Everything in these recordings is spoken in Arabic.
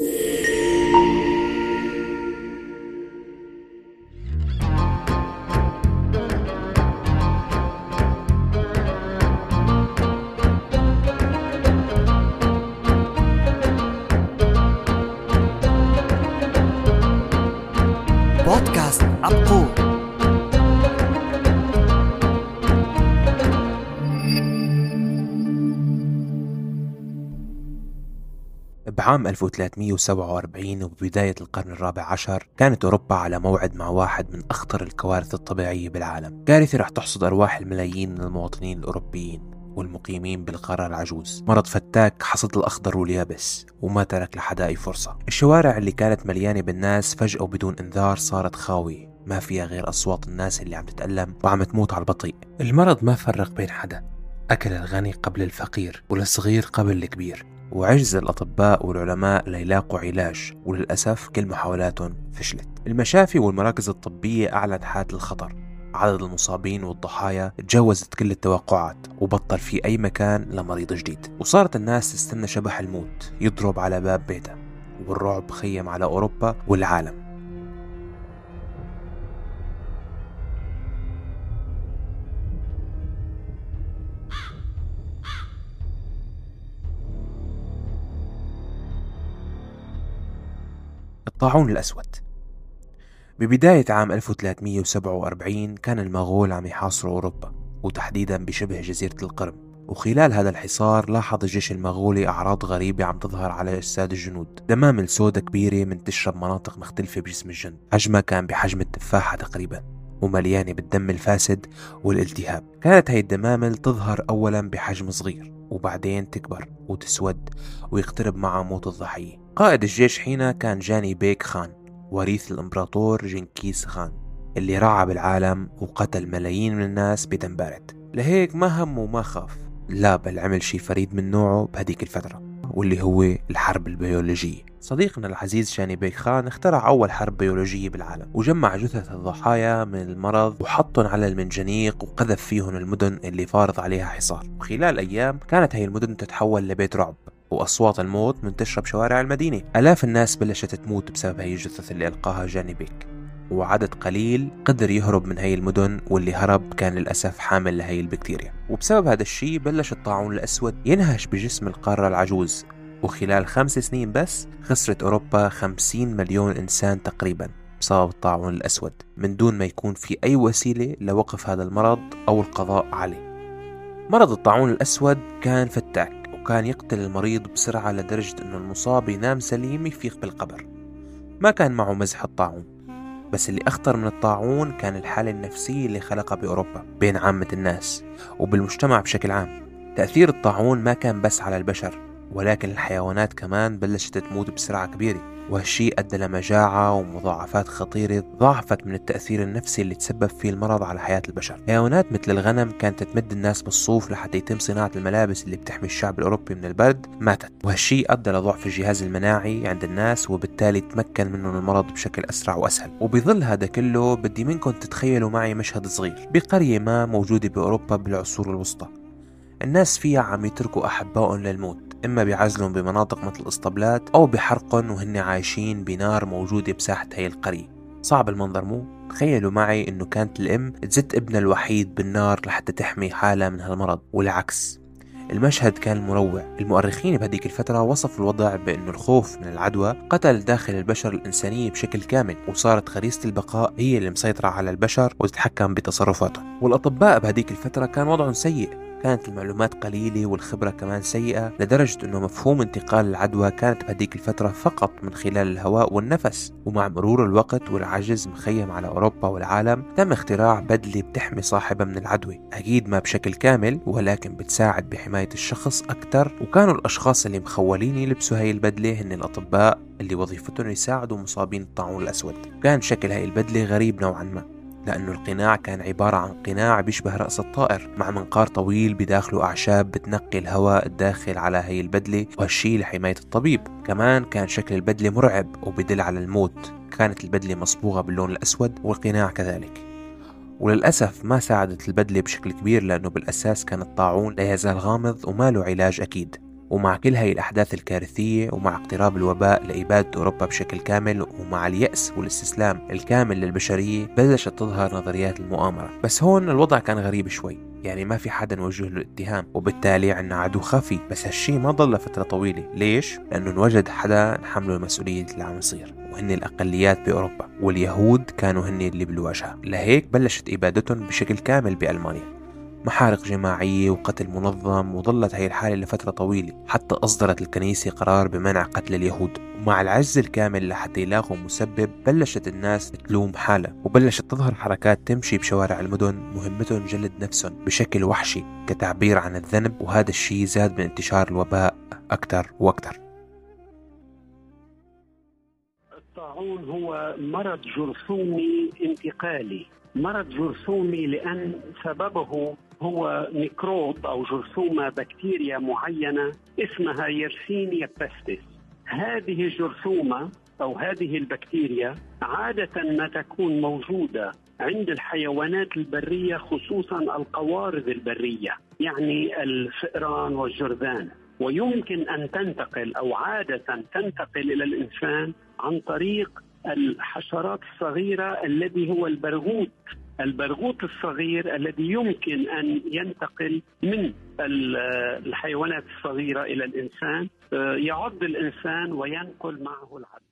Música بعام 1347 وببداية القرن الرابع عشر كانت أوروبا على موعد مع واحد من أخطر الكوارث الطبيعية بالعالم. كارثة رح تحصد أرواح الملايين من المواطنين الأوروبيين والمقيمين بالقارة العجوز. مرض فتاك حصد الأخضر واليابس وما ترك لحدا أي فرصة. الشوارع اللي كانت مليانة بالناس فجأة وبدون إنذار صارت خاوية. ما فيها غير أصوات الناس اللي عم تتألم وعم تموت على البطيء. المرض ما فرق بين حدا. أكل الغني قبل الفقير والصغير قبل الكبير. وعجز الأطباء والعلماء ليلاقوا علاج وللأسف كل محاولاتهم فشلت. المشافي والمراكز الطبية أعلنت حالة الخطر. عدد المصابين والضحايا تجاوزت كل التوقعات وبطل في أي مكان لمريض جديد. وصارت الناس تستنى شبح الموت يضرب على باب بيتها والرعب خيم على أوروبا والعالم. الطاعون الأسود. ببداية عام 1347 كان المغول عم يحاصروا أوروبا وتحديدا بشبه جزيرة القرم. وخلال هذا الحصار لاحظ الجيش المغولي أعراض غريبة عم تظهر على أجساد الجنود. دمامل سودة كبيرة منتشرة بمناطق مختلفة بجسم الجند حجمها كان بحجم التفاحة تقريبا ومليانة بالدم الفاسد والالتهاب. كانت هاي الدمامل تظهر أولا بحجم صغير وبعدين تكبر وتسود ويقترب معها موت الضحية. قائد الجيش حينها كان جاني بيك خان وريث الإمبراطور جنكيز خان اللي رعى بالعالم وقتل ملايين من الناس بدم بارد. لهيك ما هم وما خاف. لا بل عمل شي فريد من نوعه بهديك الفترة واللي هو الحرب البيولوجية. صديقنا العزيز شاني بيك خان اخترع أول حرب بيولوجية بالعالم وجمع جثث الضحايا من المرض وحطهم على المنجنيق وقذف فيهم المدن اللي فارض عليها حصار. وخلال أيام كانت هي المدن تتحول لبيت رعب. وأصوات الموت منتشرة بشوارع المدينة. آلاف الناس بلشت تموت بسبب هي الجثث اللي ألقاها جاني بيك وعدد قليل قدر يهرب من هي المدن واللي هرب كان للأسف حامل لهي البكتيريا. وبسبب هذا الشيء بلش الطاعون الأسود ينهش بجسم القارة العجوز. وخلال خمس سنين بس خسرت أوروبا 50 مليون إنسان تقريبا بسبب الطاعون الأسود من دون ما يكون في أي وسيلة لوقف هذا المرض أو القضاء عليه. مرض الطاعون الأسود كان فتاك. وكان يقتل المريض بسرعة لدرجة أنه المصاب ينام سليم يفيق بالقبر. ما كان معه مزح الطاعون بس اللي أخطر من الطاعون كان الحالة النفسية اللي خلقها بأوروبا بين عامة الناس وبالمجتمع بشكل عام. تأثير الطاعون ما كان بس على البشر ولكن الحيوانات كمان بلشت تموت بسرعة كبيرة. وهالشيء أدى لمجاعة ومضاعفات خطيرة ضاعفت من التأثير النفسي اللي تسبب فيه المرض على حياة البشر. حيوانات مثل الغنم كانت تمد الناس بالصوف لحتى يتم صناعة الملابس اللي بتحمي الشعب الأوروبي من البرد ماتت. وهالشيء أدى لضعف الجهاز المناعي عند الناس وبالتالي تمكن منهم المرض بشكل أسرع وأسهل. وبظل هذا كله بدي منكم تتخيلوا معي مشهد صغير. بقرية ما موجودة بأوروبا بالعصور الوسطى. الناس فيها عم يتركوا أحبائهم للموت. إما بعزلهم بمناطق مثل الإسطبلات أو بحرقهم وهن عايشين بنار موجودة بساحة هي القرية. صعب المنظر مو؟ تخيلوا معي إنه كانت الأم تزت ابنها الوحيد بالنار لحتى تحمي حالها من هالمرض والعكس. المشهد كان مروع. المؤرخين بهديك الفترة وصفوا الوضع بأنه الخوف من العدوى قتل داخل البشر الإنسانية بشكل كامل وصارت غريزة البقاء هي اللي مسيطرة على البشر وتتحكم بتصرفاتهم. والأطباء بهديك الفترة كان وضعهم سيء. كانت المعلومات قليلة والخبرة كمان سيئة لدرجة أنه مفهوم انتقال العدوى كانت بهديك الفترة فقط من خلال الهواء والنفس. ومع مرور الوقت والعجز مخيم على أوروبا والعالم تم اختراع بدلة بتحمي صاحبها من العدوى. أكيد ما بشكل كامل ولكن بتساعد بحماية الشخص أكثر. وكانوا الأشخاص اللي مخولين يلبسوا هاي البدلة هن الأطباء اللي وظيفتهم يساعدوا مصابين الطاعون الأسود. كان شكل هاي البدلة غريب نوعا ما. لأنه القناع كان عبارة عن قناع بيشبه رأس الطائر مع منقار طويل بداخله أعشاب بتنقي الهواء الداخل على هي البدلة وهالشي لحماية الطبيب. كمان كان شكل البدلة مرعب وبدل على الموت. كانت البدلة مصبوغة باللون الأسود والقناع كذلك. وللأسف ما ساعدت البدلة بشكل كبير لأنه بالأساس كان الطاعون لا يزال غامض وما له علاج أكيد. ومع كل هاي الأحداث الكارثية ومع اقتراب الوباء لإبادة أوروبا بشكل كامل ومع اليأس والاستسلام الكامل للبشرية بلشت تظهر نظريات المؤامرة. بس هون الوضع كان غريب شوي. يعني ما في حدا نوجه له الاتهام وبالتالي عنا عدو خفي. بس هالشي ما ضل لفترة طويلة. ليش؟ لأنه انوجد حدا نحمله مسؤولية اللي عم يصير وهن الأقليات بأوروبا. واليهود كانوا هن اللي بالواجهة. لهيك بلشت إبادتهم بشكل كامل بألمانيا. محارق جماعية وقتل منظم وظلت هي الحالة لفترة طويلة حتى أصدرت الكنيسة قرار بمنع قتل اليهود. ومع العجز الكامل لحتى يلاقوا مسبب بلشت الناس تلوم حالها وبلشت تظهر حركات تمشي بشوارع المدن. مهمتهم جلد نفسهم بشكل وحشي كتعبير عن الذنب وهذا الشيء زاد من انتشار الوباء أكثر وأكثر. الطاعون هو مرض جرثومي انتقالي. مرض جرثومي لأن سببه هو ميكروب أو جرثومة بكتيريا معينة اسمها Yersinia pestis هذه الجرثومة أو هذه البكتيريا عادة ما تكون موجودة عند الحيوانات البرية خصوصا القوارض البرية يعني الفئران والجرذان. ويمكن أن تنتقل أو عادة تنتقل إلى الإنسان عن طريق الحشرات الصغيرة الذي هو البرغوث البرغوث الصغير الذي يمكن أن ينتقل من الحيوانات الصغيرة إلى الإنسان آه، يعض الإنسان وينقل معه العدوى.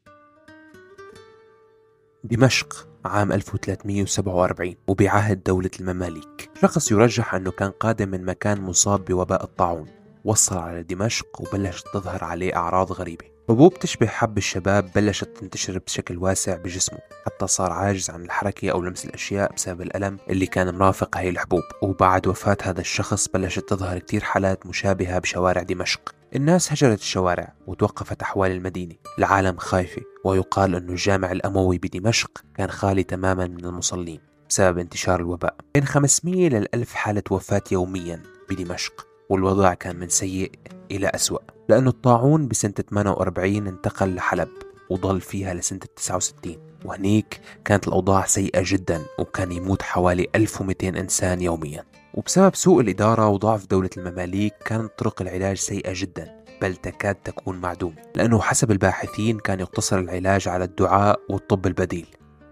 دمشق عام 1347 وبعهد دولة المماليك. شخص يرجح أنه كان قادم من مكان مصاب بوباء الطاعون. وصل على دمشق وبلشت تظهر عليه أعراض غريبة. حبوب تشبه حب الشباب بلشت تنتشر بشكل واسع بجسمه حتى صار عاجز عن الحركة أو لمس الأشياء بسبب الألم اللي كان مرافق هاي الحبوب. وبعد وفاة هذا الشخص بلشت تظهر كتير حالات مشابهة بشوارع دمشق. الناس هجرت الشوارع وتوقفت أحوال المدينة. العالم خايفة ويقال أنه الجامع الأموي بدمشق كان خالي تماما من المصلين بسبب انتشار الوباء. بين 500 لل 1000 حالة وفاة يوميا بدمشق والوضع كان من سيء إلى أسوأ. لأنه الطاعون بسنة 48 انتقل لحلب وضل فيها لسنة 69 وهنيك كانت الأوضاع سيئة جدا وكان يموت حوالي 1200 إنسان يوميا. وبسبب سوء الإدارة وضعف دولة المماليك كانت طرق العلاج سيئة جدا بل تكاد تكون معدومة. لأنه حسب الباحثين كان يقتصر العلاج على الدعاء والطب البديل.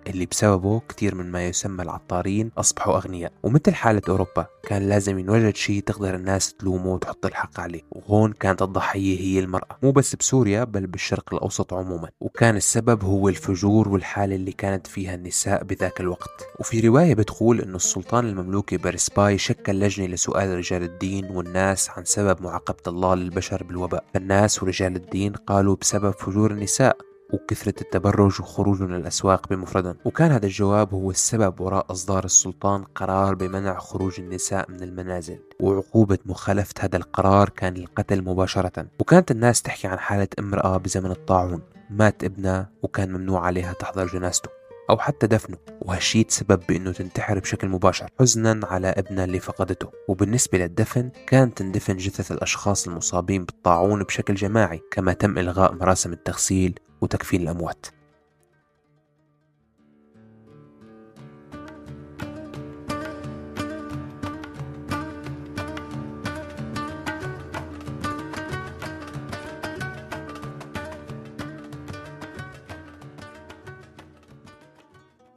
اللي بسببه كثير من ما يسمى العطارين أصبحوا أغنياء. ومثل حالة أوروبا كان لازم ينوجد شيء تقدر الناس تلومه وتحط الحق عليه. وهون كانت الضحية هي المرأة. مو بس بسوريا بل بالشرق الأوسط عموما. وكان السبب هو الفجور والحالة اللي كانت فيها النساء بذاك الوقت. وفي رواية بتقول أن السلطان المملوكي برسباي شكل لجنة لسؤال رجال الدين والناس عن سبب معاقبة الله للبشر بالوباء. فالناس ورجال الدين قالوا بسبب فجور النساء. وكثرة التبرج وخروجهم للأسواق بمفردهم وكان هذا الجواب هو السبب وراء إصدار السلطان قرار بمنع خروج النساء من المنازل. وعقوبة مخالفة هذا القرار كان القتل مباشرة. وكانت الناس تحكي عن حالة امرأة بزمن الطاعون. مات ابنها وكان ممنوع عليها تحضر جنازته. أو حتى دفنه. وهالشي تسبب بأنه تنتحر بشكل مباشر. حزنا على ابنها اللي فقدته. وبالنسبة للدفن كانت تندفن جثث الأشخاص المصابين بالطاعون بشكل جماعي. كما تم إلغاء مراسم التغسيل وتكفين الأموات.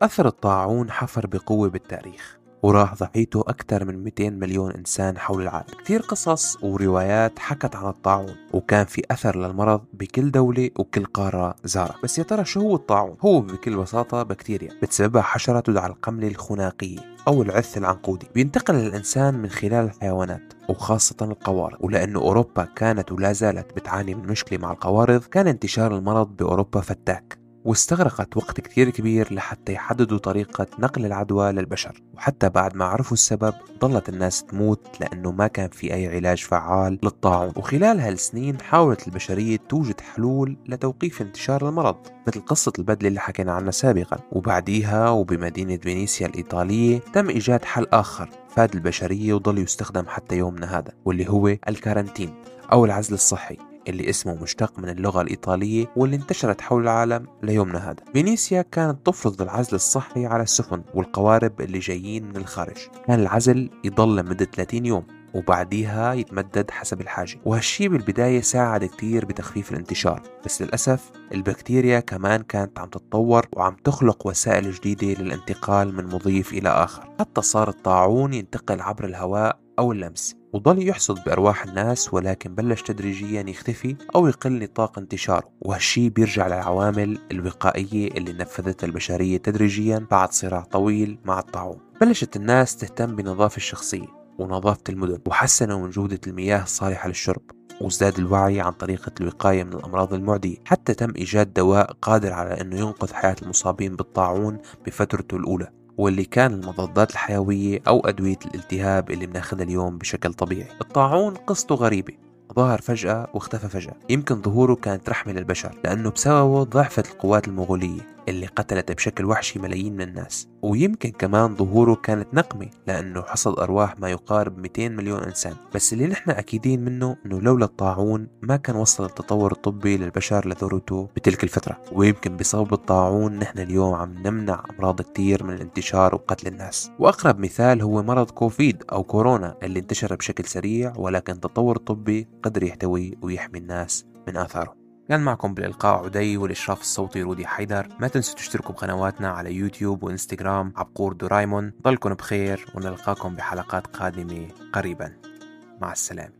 أثر الطاعون حفر بقوة بالتاريخ. وراح ضحيته أكثر من 200 مليون إنسان حول العالم. كثير قصص وروايات حكت عن الطاعون وكان في أثر للمرض بكل دولة وكل قارة زارها بس يا ترى شو هو الطاعون؟ هو بكل بساطة بكتيريا بتسببها حشرة تدعى القملة الخناقية أو العث العنقودي. بينتقل للإنسان من خلال الحيوانات وخاصة القوارض. ولأنه أوروبا كانت ولا زالت بتعاني من مشكلة مع القوارض كان انتشار المرض بأوروبا فتاك. واستغرقت وقت كتير كبير لحتى يحددوا طريقة نقل العدوى للبشر. وحتى بعد ما عرفوا السبب ضلت الناس تموت لأنه ما كان في أي علاج فعال للطاعون. وخلال هالسنين حاولت البشرية توجد حلول لتوقيف انتشار المرض مثل قصة البدلة اللي حكينا عنها سابقا. وبعديها وبمدينة فينيسيا الإيطالية تم إيجاد حل آخر فاد البشرية وضل يستخدم حتى يومنا هذا واللي هو الكارنتين أو العزل الصحي. اللي اسمه مشتق من اللغة الإيطالية واللي انتشرت حول العالم ليومنا هذا. فينيسيا كانت تفرض العزل الصحي على السفن والقوارب اللي جايين من الخارج. كان العزل يضل لمدة 30 يوم وبعديها يتمدد حسب الحاجة. وهالشي بالبداية ساعد كتير بتخفيف الانتشار. بس للأسف البكتيريا كمان كانت عم تتطور وعم تخلق وسائل جديدة للانتقال من مضيف إلى آخر. حتى صار الطاعون ينتقل عبر الهواء أو اللمس. وضل يحصد بأرواح الناس ولكن بلش تدريجيا يختفي أو يقل نطاق انتشاره. وهالشي بيرجع للعوامل الوقائية اللي نفذتها البشرية تدريجيا بعد صراع طويل مع الطاعون. بلشت الناس تهتم بنظافة الشخصية ونظافة المدن وحسنوا من جودة المياه الصالحة للشرب وازداد الوعي عن طريقة الوقاية من الأمراض المعدية. حتى تم إيجاد دواء قادر على أنه ينقذ حياة المصابين بالطاعون بفترته الأولى. واللي كان المضادات الحيوية أو أدوية الالتهاب اللي بناخدها اليوم بشكل طبيعي. الطاعون قصته غريبة. ظهر فجأة واختفى فجأة. يمكن ظهوره كانت رحمة للبشر لأنه بسببه ضعفت القوات المغولية. اللي قتلت بشكل وحشي ملايين من الناس. ويمكن كمان ظهوره كانت نقمة لأنه حصد أرواح ما يقارب 200 مليون إنسان. بس اللي نحن أكيدين منه أنه لولا الطاعون ما كان وصل التطور الطبي للبشر لذروته بتلك الفترة. ويمكن بسبب الطاعون نحن اليوم عم نمنع أمراض كتير من الانتشار وقتل الناس. وأقرب مثال هو مرض كوفيد أو كورونا اللي انتشر بشكل سريع ولكن التطور الطبي قدر يحتوي ويحمي الناس من آثاره. كان معكم بالإلقاء عدي والإشراف الصوتي رودي حيدر. ما تنسوا تشتركوا بقنواتنا على يوتيوب وإنستغرام عبقور دورايمون. ضلكم بخير ونلقاكم بحلقات قادمة قريبا. مع السلامة.